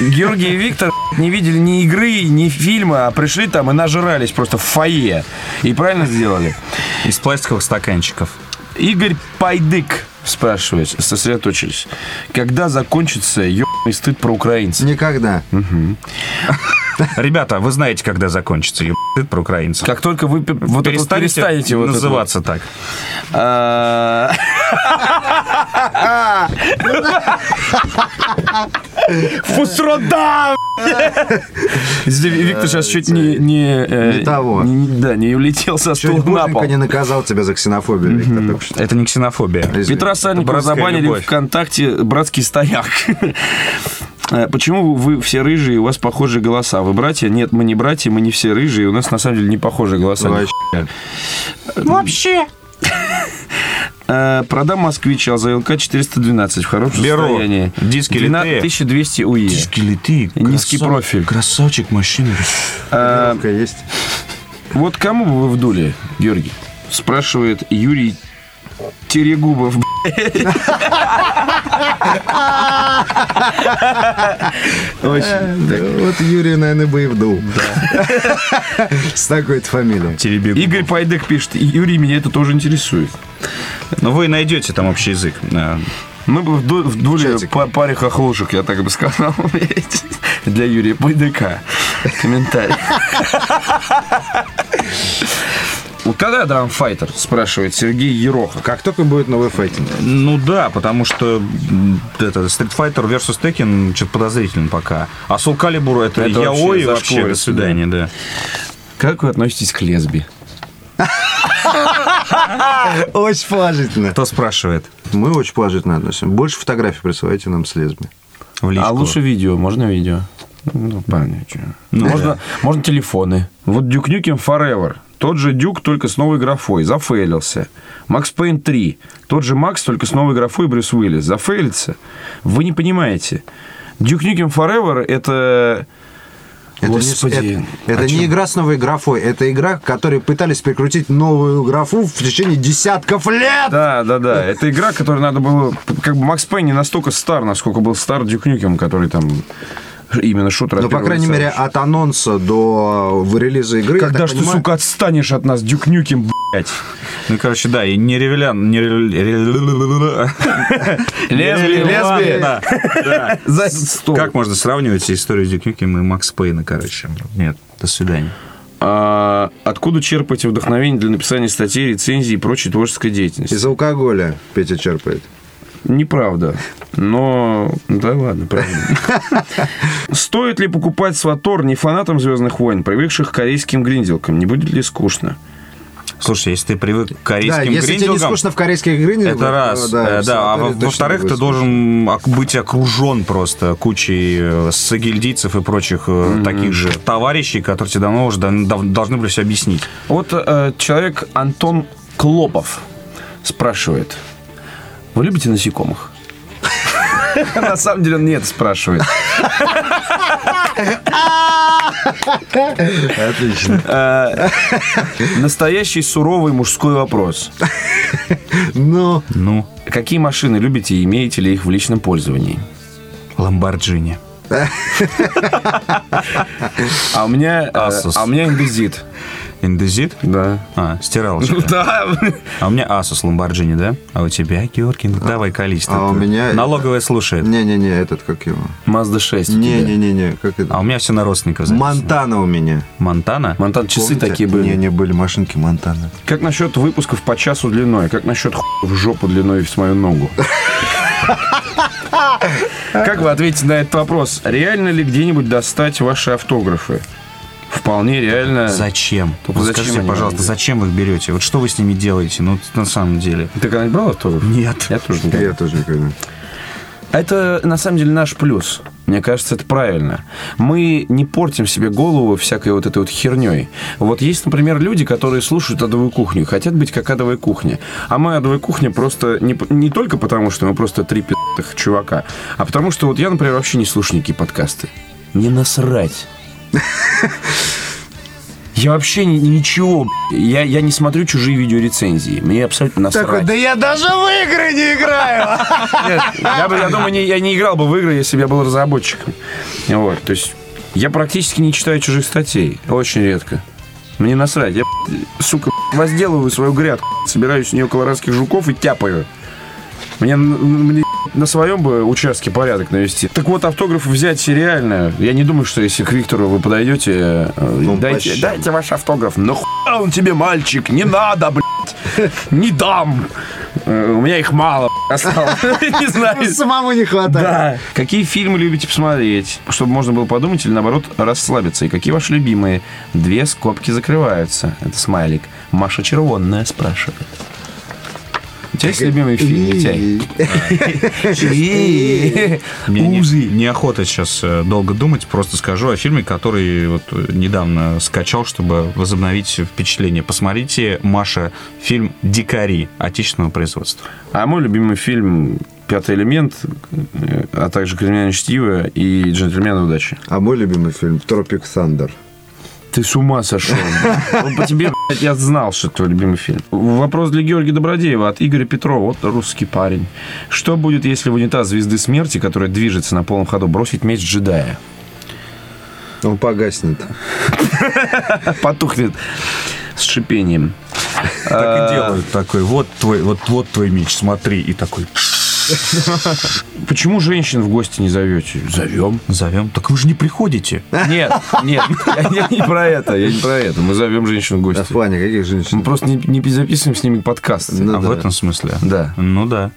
Георгий и Виктор не видели ни игры, ни фильма, а пришли там и нажрались просто в фойе. И правильно сделали. Из пластиковых стаканчиков. Игорь Пайдык спрашивает, сосредоточились. Когда закончится ебаный стыд про украинцев? Никогда. Ребята, вы знаете, когда закончится ебать про украинцев. Как только вы вот Перестанете перестанете вот это вот. называться так. Фусрода! Виктор сейчас чуть не... Не, э, того. Да, не улетел со стула на пол. не наказал тебя за ксенофобию, Виктор. Это не ксенофобия. Петра Сальникова забанили. ВКонтакте «Братский стояк». Э, Почему вы все рыжие, у вас похожие голоса? Вы братья? Нет, мы не братья, мы не все рыжие, у нас на самом деле не похожие голоса. Вообще. Вообще. Э, продам москвич АЗЛК 412 в хорошем Беру. состоянии. Диски 12 литые. 1200 УЕ. Скелеты. Низкий профиль. Красавчик машины. Э, есть. вот кому бы вы вдули, Георгий? Спрашивает Юрий Терегубов. Очень. Вот Юрий, наверное, бы и вдул. С такой-то фамилией. Игорь Пайдек пишет, Юрий, меня это тоже интересует. Но вы найдете там общий язык. Да. Мы бы вду- вдули по паре хохлушек, я так бы сказал. Для Юрия Пайдека. Комментарий. Вот когда Драмфайтер, спрашивает Сергей Ероха. Как только будет новый файтинг. Ну да, потому что это Street Fighter vs. Tekken что-то подозрительно пока. А Soul Calibur это, Это яой вообще вообще, до свидания, да. Как вы относитесь к лесби? Очень положительно. Кто спрашивает? Мы очень положительно относимся. Больше фотографий присылайте нам с лесби. А лучше видео, можно видео? Ну, парни, чё. можно, можно телефоны. Вот Duke Nukem Forever. Тот же Дюк, только с новой графой. Зафейлился. Макс Пейн 3. Тот же Макс, только с новой графой Брюс Уиллис. Зафейлится. Вы не понимаете. Duke Nukem Forever это... Это, Господи, не, это, это не игра с новой графой, это игра, которой пытались прикрутить новую графу в течение десятков лет. Да, да, да. Это игра, которую надо было... Как бы Макс Пейн не настолько стар, насколько был стар Дюк Нюкем, который там именно шутер. Ну, по крайней лица. мере, от анонса до э, релиза игры. Когда ж ты, понимаю, сука, отстанешь от нас, Дюк Нюкем, блядь? Ну, короче, да, и не ревелян, не ревелян. Лесби, лесби. Как можно сравнивать историю Дюк Нюкем и Макс Пейна, короче? Нет, до свидания. А, откуда черпаете вдохновение для написания статей, рецензий и прочей творческой деятельности? Из алкоголя Петя черпает. Неправда. Но... Да ладно, правда. Стоит ли покупать Сватор не фанатам «Звездных войн», привыкших к корейским гринделкам? Не будет ли скушно? Слушай, если ты привык к Да, корейским если тебе не скучно в корейских гринделгах, это раз, то э, да, а во-вторых, ты должен быть окружен просто кучей э, сагильдийцев и прочих э, таких же товарищей, которые тебе давно уже должны были все объяснить. Вот э, человек Антон Клопов спрашивает. Вы любите насекомых? На самом деле он нет спрашивает. Отлично. Э, Настоящий суровый мужской вопрос. Ну, Ну, Какие машины любите и имеете ли их в личном пользовании? Ламборджини. А у меня, э, Asus. а у меня индезит. Индезит? Да. А, стиралочка. Ну да. А у меня Asus Lamborghini, да? А у тебя, Георгий, ну давай количество. А у меня- Налоговая слушает. не-не-не, этот как его? Mazda 6. у тебя. Не-не-не, как это? А у меня все на родственников. Монтана у меня. Монтана? Монтан часы такие были. Не, не были машинки Монтана. Как насчет выпусков по часу длиной? Как насчет хуй в жопу длиной в мою ногу? Как вы ответите на этот вопрос? Реально ли где-нибудь достать ваши автографы? Вполне реально. Зачем? Только зачем скажите, пожалуйста, зачем вы их берете? Вот что вы с ними делаете? Ну, на самом деле. Ты когда-нибудь брал автограф? Нет. Я тоже не Я тоже никогда. Это, на самом деле, наш плюс. Мне кажется, это правильно. Мы не портим себе голову всякой вот этой вот херней. Вот есть, например, люди, которые слушают адовую кухню хотят быть как адовая кухня. А мы адовая кухня просто не, не только потому, что мы просто три пи***ых чувака, а потому что вот я, например, вообще не слушаю никакие подкасты. Не насрать. Я вообще ни- ничего. Я, я не смотрю чужие видеорецензии. Мне абсолютно насрать. да я даже в игры не играю! Нет, я, бы, я думаю, не- я не играл бы в игры, если бы я был разработчиком. Вот, то есть я практически не читаю чужих статей. Очень редко. Мне насрать. Я, сука, возделываю свою грядку, собираю с нее колорадских жуков и тяпаю. Мне, мне на своем бы участке порядок навести. Так вот, автограф взять реально. Я не думаю, что если к Виктору вы подойдете, э, дайте, почти. дайте ваш автограф. Ну хуя он тебе, мальчик, не надо, блядь. Не дам. Э, У меня их мало осталось. Не знаю. Самому не хватает. Да. Какие фильмы любите посмотреть, чтобы можно было подумать или наоборот расслабиться? И какие ваши любимые? Две скобки закрываются. Это смайлик. Маша Червонная спрашивает. Тебя есть любимый фильм, Митяй? Узы. неохота сейчас э, долго думать, просто скажу о фильме, который вот э, недавно скачал, чтобы возобновить впечатление. Посмотрите, Маша, фильм «Дикари» отечественного производства. А мой любимый фильм «Пятый элемент», э, а также «Криминальное чтиво» и «Джентльмены удачи». А мой любимый фильм «Тропик Сандер». Ты с ума сошел. Ну, По тебе, блядь, я знал, что это твой любимый фильм. Вопрос для Георгия Добродеева от Игоря Петрова. Вот русский парень. Что будет, если в унитаз звезды смерти, которая движется на полном ходу, бросить меч джедая? Он погаснет. Потухнет с шипением. Так и делают такой, вот твой, вот, вот твой меч, смотри, и такой Почему женщин в гости не зовете? Зовем. зовем. Так вы же не приходите. Нет, нет, я, я не про это, я не про это. Мы зовем женщин в А в гости. плане каких женщин? Мы просто не, не записываем с ними подкасты. Ну а в да. этом смысле? Да. Ну да.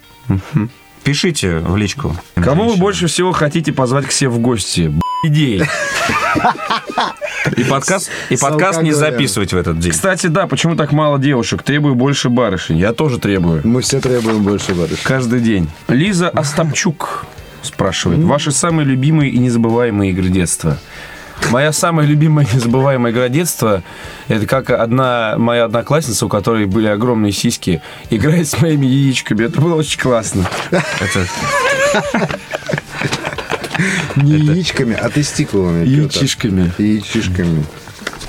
Пишите в личку. Кого вы больше всего хотите позвать к себе в гости? Идеи. И подкаст, и подкаст не записывать в этот день. Кстати, да, почему так мало девушек? Требую больше барышень. Я тоже требую. Мы все требуем больше барышни. Каждый день. Лиза Остапчук спрашивает. Ваши самые любимые и незабываемые игры детства? Моя самая любимая и незабываемая игра детства это как одна моя одноклассница, у которой были огромные сиськи, играет с моими яичками. Это было очень классно. Это Не яичками, а тестикулами. Яичишками. Яичишками.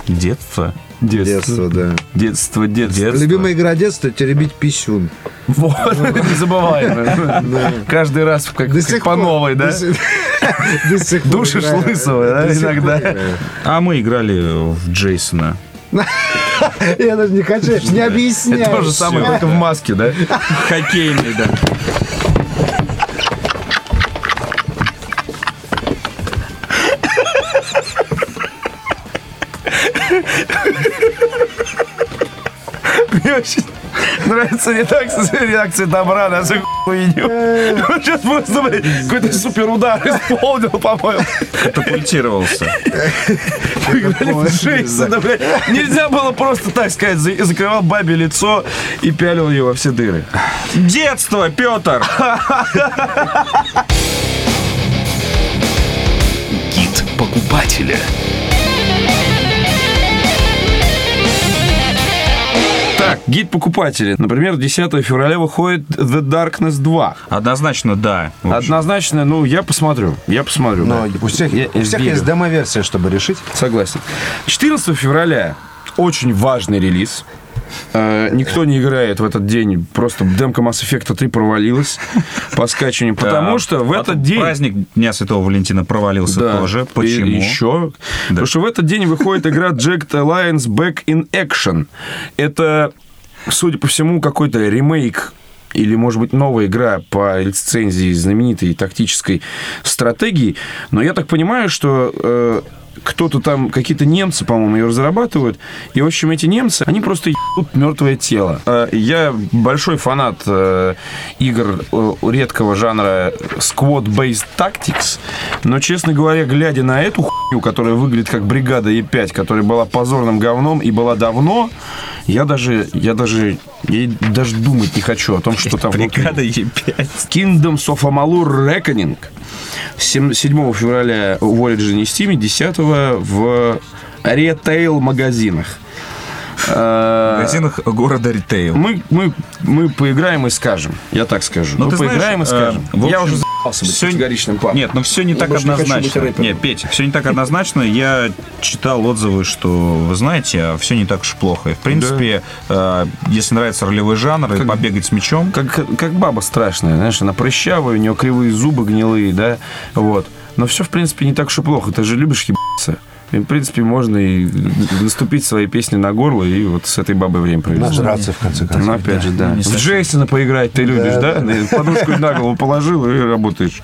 детство. Детство, да. Детство, детство. Детство. Любимая игра детства – теребить писюн. Вот, незабываемое. Каждый раз как, по новой, да? Душишь лысого, да, иногда. А мы играли в Джейсона. Я даже не хочу, не объясняй. Это то же самое, только в маске, да? Хоккейный, да. Нравится реакция, реакция добра на эту хуйню. Он сейчас просто блин, какой-то супер удар исполнил, по-моему. Катапультировался. Джейсона, блядь. Нельзя было просто так сказать. за- Закрывал бабе лицо и пялил ее во все дыры. Детство, Петр! Гид покупателя. Гид покупателей. Например, 10 февраля выходит The Darkness 2. Однозначно, да. Однозначно, ну, я посмотрю. Я посмотрю. Но да. у всех, Я у всех есть демо-версия, чтобы решить. Согласен. 14 февраля очень важный релиз. Э, никто не играет в этот день. Просто демка Mass Effect 3 провалилась по скачиванию. Потому да. что в Потом этот день... Праздник Дня Святого Валентина провалился Да. тоже. И Почему? еще. Потому что в этот день выходит игра Jagged Alliance Back in Action. Это, судя по всему, какой-то ремейк или, может быть, новая игра по лицензии знаменитой тактической стратегии. Но я так понимаю, что э, кто-то там, какие-то немцы, по-моему, ее разрабатывают. И, в общем, эти немцы, они просто ебут мертвое тело. Э, Я большой фанат э, игр э, редкого жанра Squad-Based Tactics. Но, честно говоря, глядя на эту хуйню, которая выглядит как бригада Е5, которая была позорным говном и была давно, я даже, я даже, я даже думать не хочу о том, что там. Бригада Е5. Kingdoms of Amalur Reckoning. Сем- 7 февраля в Origin и Steam, 10 в ритейл-магазинах. В Э, магазинах города Ритейл. Мы, мы, мы поиграем и скажем. Я так скажу. Ну, мы ты знаешь, поиграем и э, скажем. в Я общем, уже быть всё- категоричным папой. Нет, ну все не Я так не однозначно. рэпером. Нет, Петя, все не так однозначно. Я читал отзывы, что, вы знаете, все не так уж плохо. И, в принципе, э, если нравится ролевой жанр и побегать с мячом, Как, как баба страшная, знаешь, она прыщавая, у нее кривые зубы гнилые, да, вот. Но все, в принципе, не так уж и плохо. Ты же любишь ебаться. И, в принципе, можно и наступить своей песни на горло и вот с этой бабой время провести. Нажраться, в конце концов. Ну, опять же, да. В. Джейсона поиграть ты любишь, да? Подушку на голову положил и работаешь.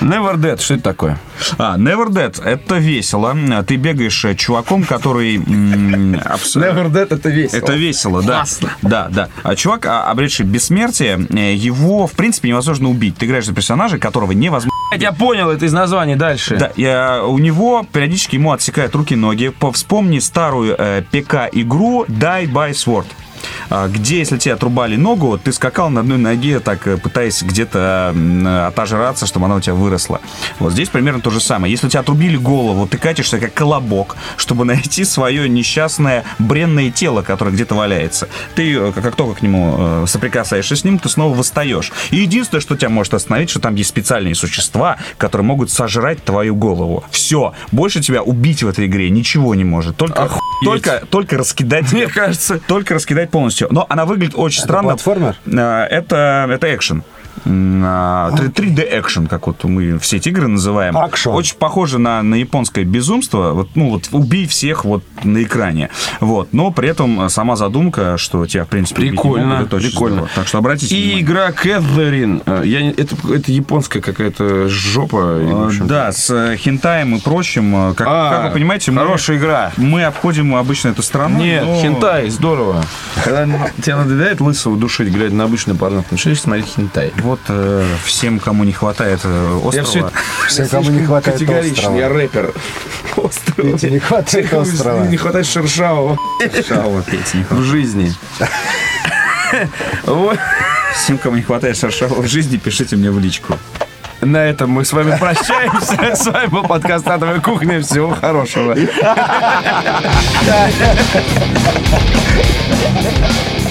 Never Dead, что это такое? А, Never Dead, это весело. Ты бегаешь э, чуваком, который... м, абс- Dead это весело. Это весело, да. Классно. Да, да. А чувак, а, обретший бессмертие, э, его, в принципе, невозможно убить. Ты играешь за персонажа, которого невозможно... Я понял это из названия дальше. Да, я- у него периодически ему отсекают руки-ноги. По- Вспомни старую э, ПК-игру Die by Sword. А, где, если тебе отрубали ногу, ты скакал на одной ноге, так э, пытаясь где-то отожраться, чтобы она у тебя выросла. Вот здесь примерно то же самое. Если тебя отрубили голову, ты катишься как колобок, чтобы найти свое несчастное бренное тело, которое где-то валяется. Ты, э, как только к нему э, соприкасаешься с ним, ты снова восстаешь. И единственное, что тебя может остановить, что там есть специальные существа, которые могут сожрать твою голову. Все. Больше тебя убить в этой игре ничего не может. Только, только, только раскидать. Мне кажется. Только раскидать полностью. Но она выглядит очень странно. платформер? А, Это, это экшен. М, а, 3D экшен, как вот мы все эти игры называем. Акшн. Очень похоже на, на японское безумство. Вот, ну вот убей всех вот на экране. Вот. Но при этом сама задумка, что тебя, в принципе, убить не Прикольно, могут, это прикольно. здорово. Так что обратите И внимание. игра Кэтлерин. э, Я, не- это, это японская какая-то жопа. А. Да, с э, хентаем и прочим. Как, А, как вы понимаете, мы- хорошая игра. Мы обходим обычно эту страну. Нет, но- хентай, здорово. Когда тебе надоедает лысого душить, глядя на обычную порно, начинаешь смотреть хентай. Вот э, всем, кому не хватает э, острова. Я все Всем, кому не хватает острова. я рэпер. Острова. Тебе не хватает острова. Не хватает шершавого Шалва петь не в жизни. Вот. Всем, кому не хватает шершавого в жизни, пишите мне в личку. На этом мы с вами прощаемся. С вами был подкаст «Адовая кухня». Всего хорошего.